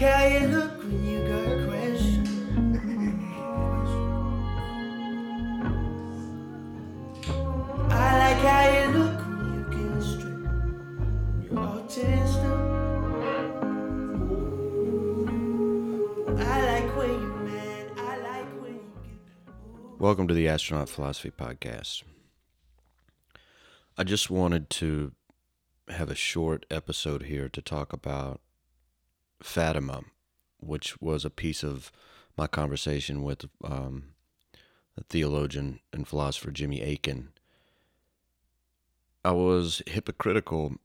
like how you look when you got questions. I like how you look when you get straight. You're all tensed up. I like when you're mad. I like when you get. Welcome to the Astronaut Philosophy Podcast. I just wanted to have a short episode here to talk about Fatima, which was a piece of my conversation with um, the theologian and philosopher Jimmy Aiken. I was hypocritical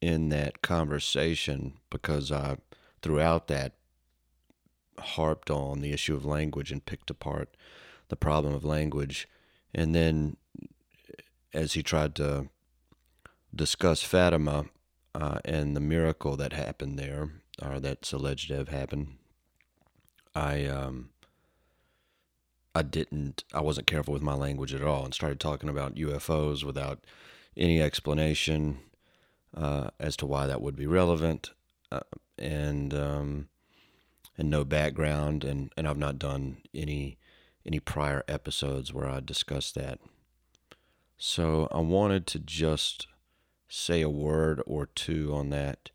in that conversation because I, throughout that, harped on the issue of language and picked apart the problem of language. And then, as he tried to discuss Fatima uh, and the miracle that happened there, or that's alleged to have happened, I um, I didn't, I wasn't careful with my language at all, and started talking about UFOs without any explanation uh, as to why that would be relevant, uh, and um, and no background, and, and I've not done any any prior episodes where I discussed that. So I wanted to just say a word or two on that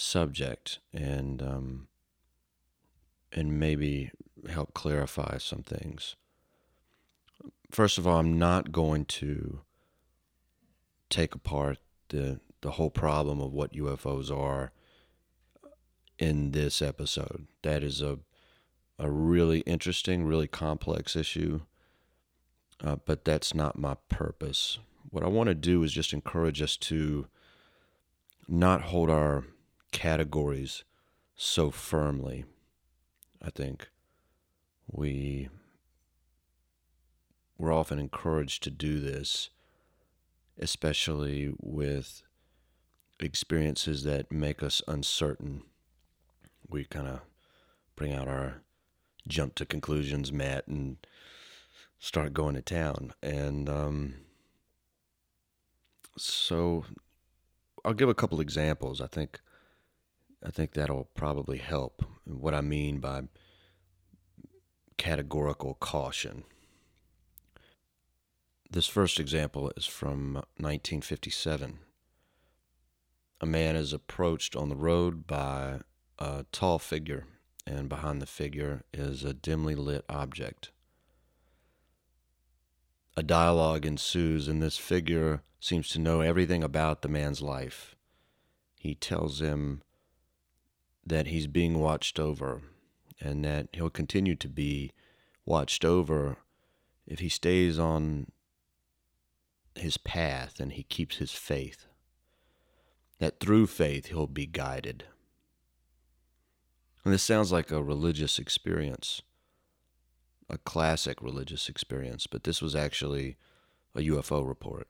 subject and um, and maybe help clarify some things. First of all, I'm not going to take apart the the whole problem of what UFOs are in this episode. That is a a really interesting, really complex issue, uh, but that's not my purpose. What I want to do is just encourage us to not hold our categories so firmly. I think we we're often encouraged to do this, especially with experiences that make us uncertain. We kind of bring out our jump to conclusions mat and start going to town. And um, so I'll give a couple examples. I think I think that'll probably help. What I mean by categorical caution. This first example is from 1957. A man is approached on the road by a tall figure, and behind the figure is a dimly lit object. A dialogue ensues, and this figure seems to know everything about the man's life. He tells him that he's being watched over and that he'll continue to be watched over if he stays on his path and he keeps his faith. That through faith he'll be guided. And this sounds like a religious experience, a classic religious experience, but this was actually a UFO report.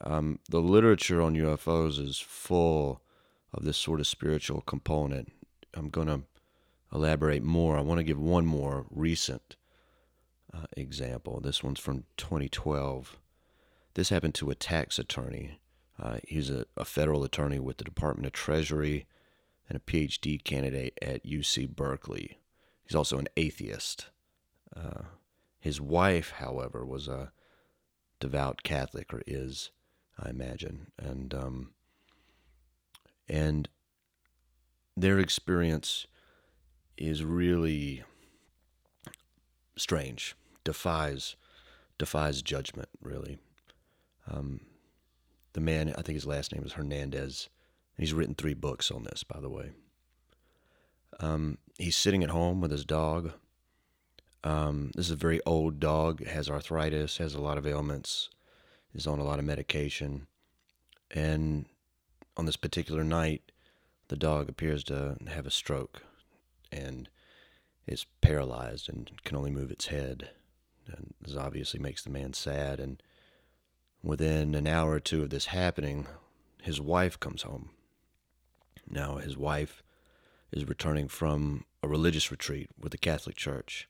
Um, the literature on UFOs is full of this sort of spiritual component. I'm going to elaborate more. I want to give one more recent uh, example. This one's from 2012. This happened to a tax attorney. Uh, he's a, a federal attorney with the Department of Treasury and a PhD candidate at UC Berkeley. He's also an atheist. Uh, his wife, however, was a devout Catholic, or is, I imagine, and um, and their experience is really strange, defies defies judgment. Really, um, the man, I think his last name is Hernandez. He's written three books on this, by the way. Um, he's sitting at home with his dog. Um, this is a very old dog, has arthritis, has a lot of ailments, is on a lot of medication. And on this particular night, the dog appears to have a stroke and is paralyzed and can only move its head. And this obviously makes the man sad. And within an hour or two of this happening, his wife comes home. Now, his wife is returning from a religious retreat with the Catholic Church.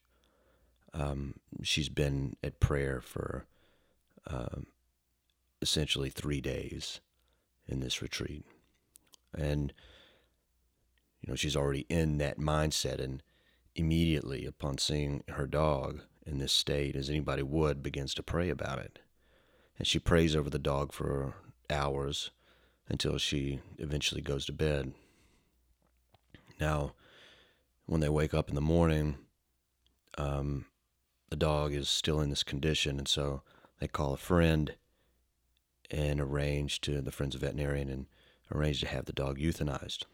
Um, she's been at prayer for um, essentially three days in this retreat. And you know, she's already in that mindset and immediately upon seeing her dog in this state, as anybody would, begins to pray about it. And she prays over the dog for hours until she eventually goes to bed. Now, when they wake up in the morning, um, the dog is still in this condition, and so they call a friend and arrange to the friend's of veterinarian and arrange to have the dog euthanized.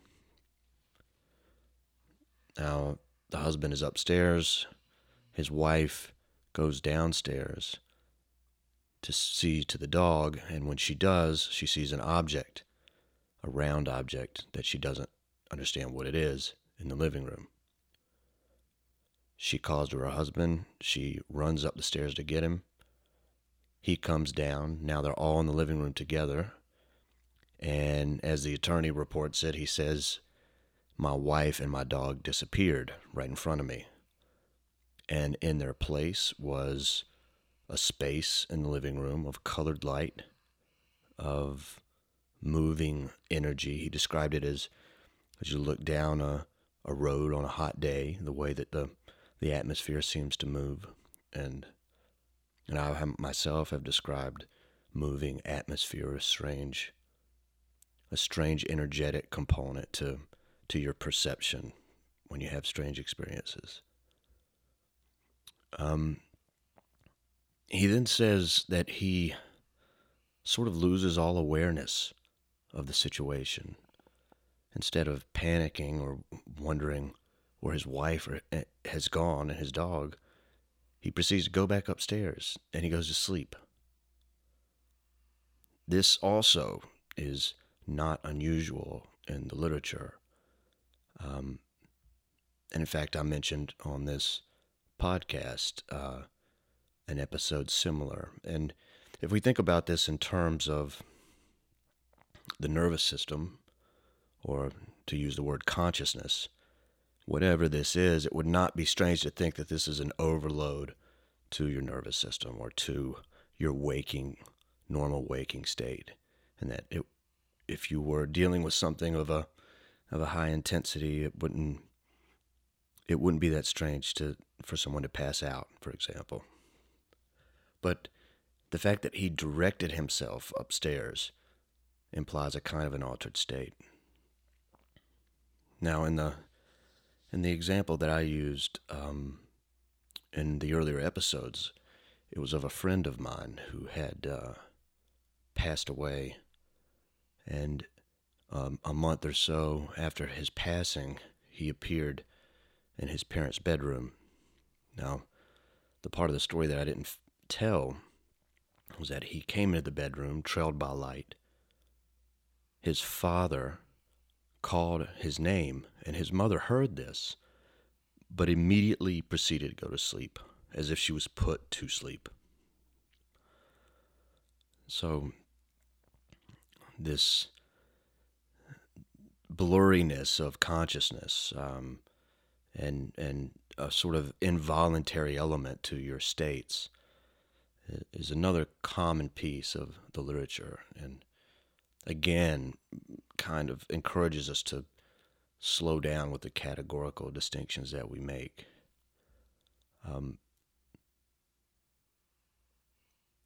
Now, the husband is upstairs. His wife goes downstairs to see to the dog, and when she does, she sees an object, a round object that she doesn't understand what it is, in the living room. She calls to her husband. She runs up the stairs to get him. He comes down. Now they're all in the living room together. And as the attorney reports it, he says, My wife and my dog disappeared right in front of me. And in their place was a space in the living room of colored light, of moving energy. He described it as as you look down a, a road on a hot day, the way that the, the atmosphere seems to move. And, and I myself have described moving atmosphere as strange, a strange energetic component to, to your perception when you have strange experiences. Um, he then says that he sort of loses all awareness of the situation. Instead of panicking or wondering where his wife eh, has gone and his dog, he proceeds to go back upstairs and he goes to sleep. This also is not unusual in the literature. Um, and in fact, I mentioned on this podcast uh, an episode similar. And if we think about this in terms of the nervous system, or to use the word consciousness, whatever this is, it would not be strange to think that this is an overload to your nervous system or to your waking, normal waking state. And that it, if you were dealing with something of a, of a high intensity, it wouldn't, it wouldn't be that strange to, for someone to pass out, for example. But the fact that he directed himself upstairs implies a kind of an altered state. Now, in the in the example that I used um, in the earlier episodes, it was of a friend of mine who had uh, passed away, and um, a month or so after his passing, he appeared in his parents' bedroom. Now, the part of the story that I didn't f- tell was that he came into the bedroom trailed by light. His father called his name, and his mother heard this, but immediately proceeded to go to sleep, as if she was put to sleep. So, this blurriness of consciousness um, and and a sort of involuntary element to your states is another common piece of the literature and again kind of encourages us to slow down with the categorical distinctions that we make. Um,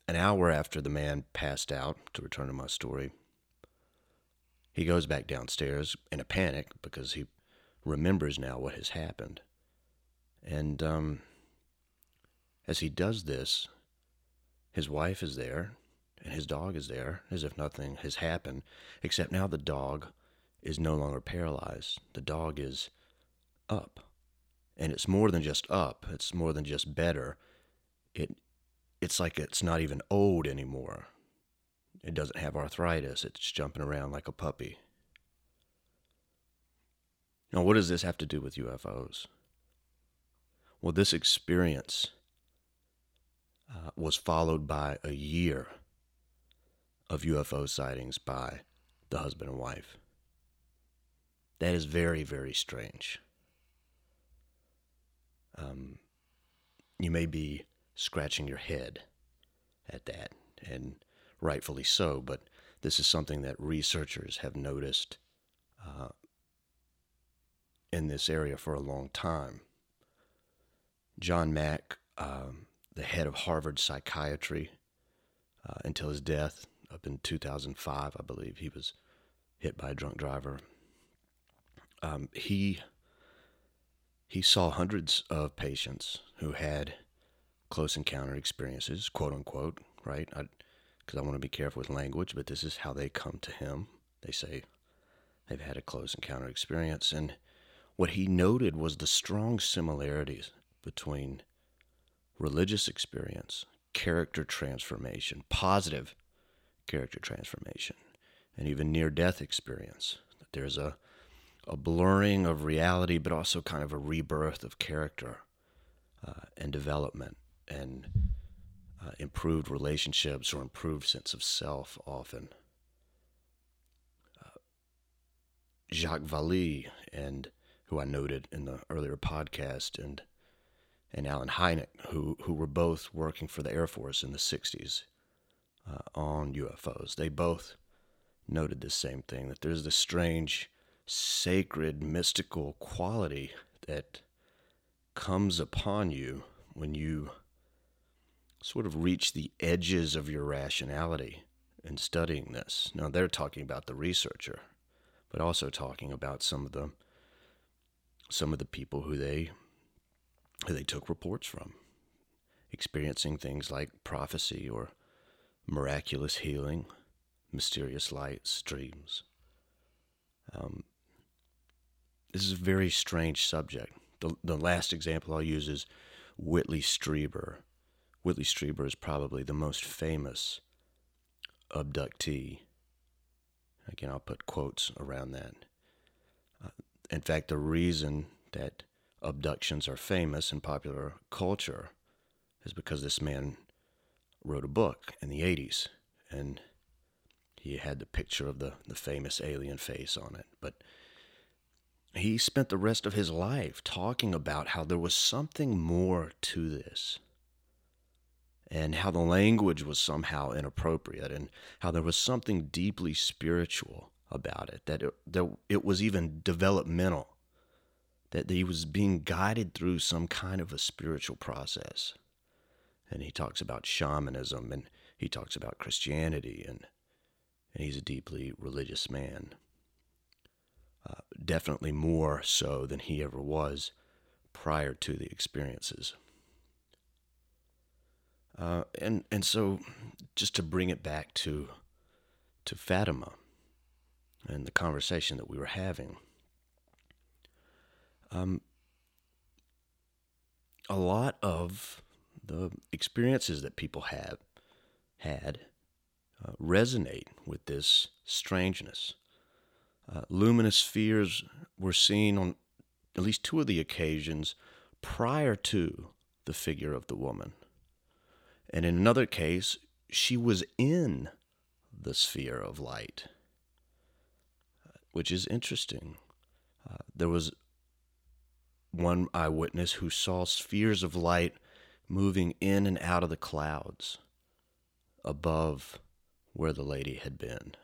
an hour after the man passed out, to return to my story, he goes back downstairs in a panic because he remembers now what has happened. And um, as he does this, his wife is there and his dog is there as if nothing has happened, except now the dog is no longer paralyzed. The dog is up. And it's more than just up, it's more than just better. It it's like it's not even old anymore. It doesn't have arthritis. It's jumping around like a puppy. Now, what does this have to do with UFOs? Well, this experience uh, was followed by a year of UFO sightings by the husband and wife. That is very, very strange. Um, you may be scratching your head at that, and rightfully so, but this is something that researchers have noticed uh, in this area for a long time. John Mack, um, the head of Harvard psychiatry, uh, until his death up in 2005, I believe he was hit by a drunk driver. Um, he he saw hundreds of patients who had close encounter experiences, quote unquote, right? Because I, I want to be careful with language, but this is how they come to him. They say they've had a close encounter experience, and what he noted was the strong similarities between religious experience, character transformation, positive character transformation, and even near death experience. That there's a, a blurring of reality, but also kind of a rebirth of character uh, and development and uh, improved relationships or improved sense of self often. Uh, Jacques Vallée and who I noted in the earlier podcast and and Allen Hynek, who who were both working for the Air Force in the 60s uh, on UFOs. They both noted the same thing that there's this strange, sacred, mystical quality that comes upon you when you sort of reach the edges of your rationality in studying this. Now, they're talking about the researcher, but also talking about some of the some of the people who they who they took reports from, experiencing things like prophecy or miraculous healing, mysterious lights, dreams. Um, this is a very strange subject. The, the last example I'll use is Whitley Strieber. Whitley Strieber is probably the most famous abductee. Again, I'll put quotes around that. Uh, in fact, the reason that abductions are famous in popular culture is because this man wrote a book in the 80s and he had the picture of the, the famous alien face on it. But he spent the rest of his life talking about how there was something more to this and how the language was somehow inappropriate and how there was something deeply spiritual about it, that it, that it was even developmental that he was being guided through some kind of a spiritual process. And he talks about shamanism and he talks about Christianity, and, and he's a deeply religious man. Uh, definitely more so than he ever was prior to the experiences. Uh, and and so, just to bring it back to to Fatima and the conversation that we were having. Um, a lot of the experiences that people have had uh, resonate with this strangeness. Uh, luminous spheres were seen on at least two of the occasions prior to the figure of the woman. And in another case, she was in the sphere of light, which is interesting. Uh, there was one eyewitness who saw spheres of light moving in and out of the clouds above where the lady had been.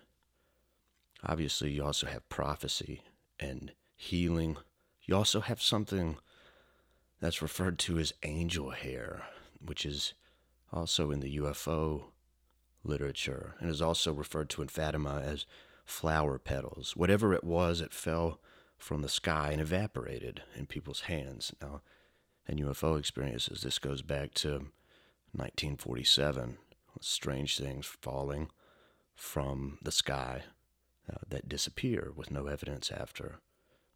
Obviously, you also have prophecy and healing. You also have something that's referred to as angel hair, which is also in the UFO literature and is also referred to in Fatima as flower petals. Whatever it was, it fell from the sky and evaporated in people's hands. Now, in UFO experiences, this goes back to 1947, strange things falling from the sky uh, that disappear with no evidence after.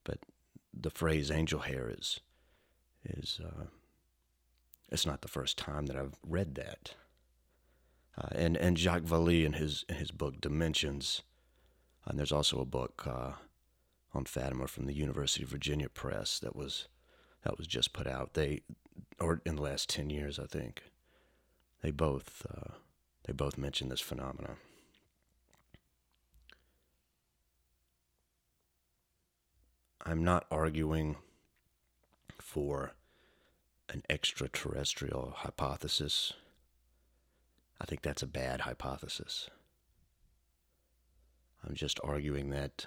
But the phrase angel hair is, is uh, it's not the first time that I've read that. Uh, and, and Jacques Vallée in his, in his book Dimensions, and there's also a book uh, on Fatima from the University of Virginia Press that was that was just put out. They, or in the last ten years, I think, they both uh, they both mentioned this phenomenon. I'm not arguing for an extraterrestrial hypothesis. I think that's a bad hypothesis. I'm just arguing that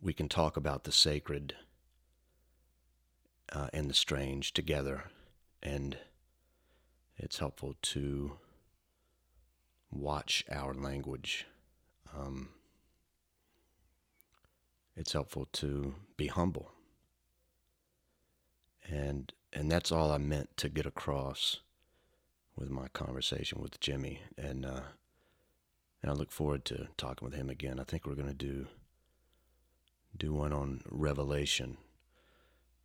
we can talk about the sacred uh, and the strange together. And it's helpful to watch our language. Um, it's helpful to be humble. And and that's all I meant to get across with my conversation with Jimmy. And uh, and I look forward to talking with him again. I think we're going to do do one on Revelation